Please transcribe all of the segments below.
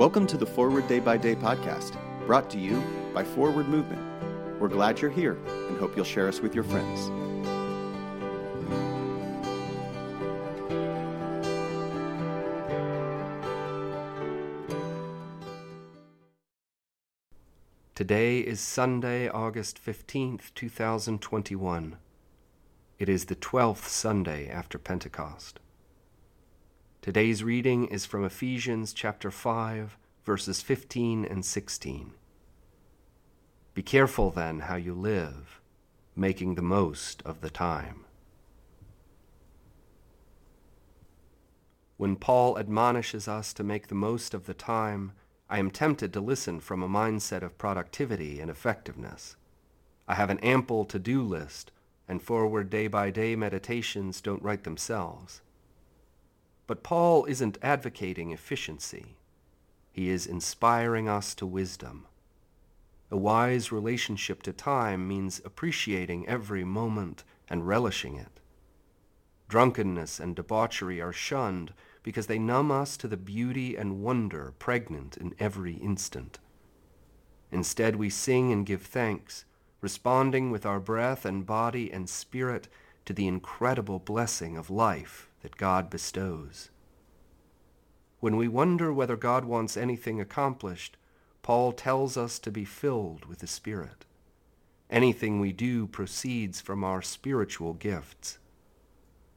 Welcome to the Forward Day by Day podcast, brought to you by Forward Movement. We're glad you're here and hope you'll share us with your friends. Today is Sunday, August 15th, 2021. It is the 12th Sunday after Pentecost. Today's reading is from Ephesians chapter 5, verses 15 and 16. Be careful then how you live, making the most of the time. When Paul admonishes us to make the most of the time, I am tempted to listen from a mindset of productivity and effectiveness. I have an ample to do list, and forward day by day meditations don't write themselves. But Paul isn't advocating efficiency. He is inspiring us to wisdom. A wise relationship to time means appreciating every moment and relishing it. Drunkenness and debauchery are shunned because they numb us to the beauty and wonder pregnant in every instant. Instead, we sing and give thanks, responding with our breath and body and spirit to the incredible blessing of life that God bestows. When we wonder whether God wants anything accomplished, Paul tells us to be filled with the Spirit. Anything we do proceeds from our spiritual gifts.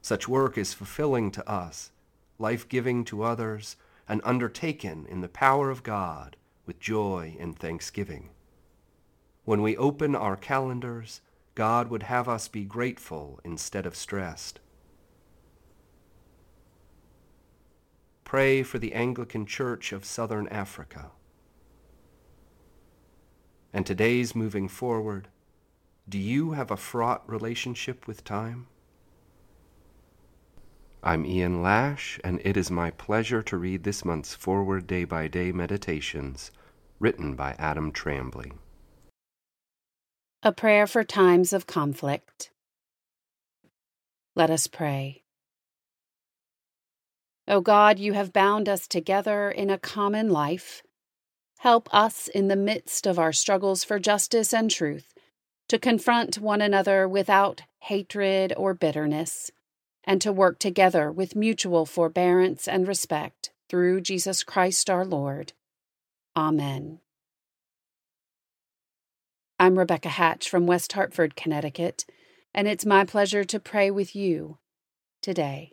Such work is fulfilling to us, life giving to others, and undertaken in the power of God with joy and thanksgiving. When we open our calendars, God would have us be grateful instead of stressed. Pray for the Anglican Church of Southern Africa. And today's moving forward, do you have a fraught relationship with time? I'm Ian Lash, and it is my pleasure to read this month's Forward Day by Day Meditations, written by Adam Trambley. A prayer for times of conflict. Let us pray. O God, you have bound us together in a common life. Help us in the midst of our struggles for justice and truth to confront one another without hatred or bitterness, and to work together with mutual forbearance and respect through Jesus Christ our Lord. Amen. I'm Rebecca Hatch from West Hartford, Connecticut, and it's my pleasure to pray with you today.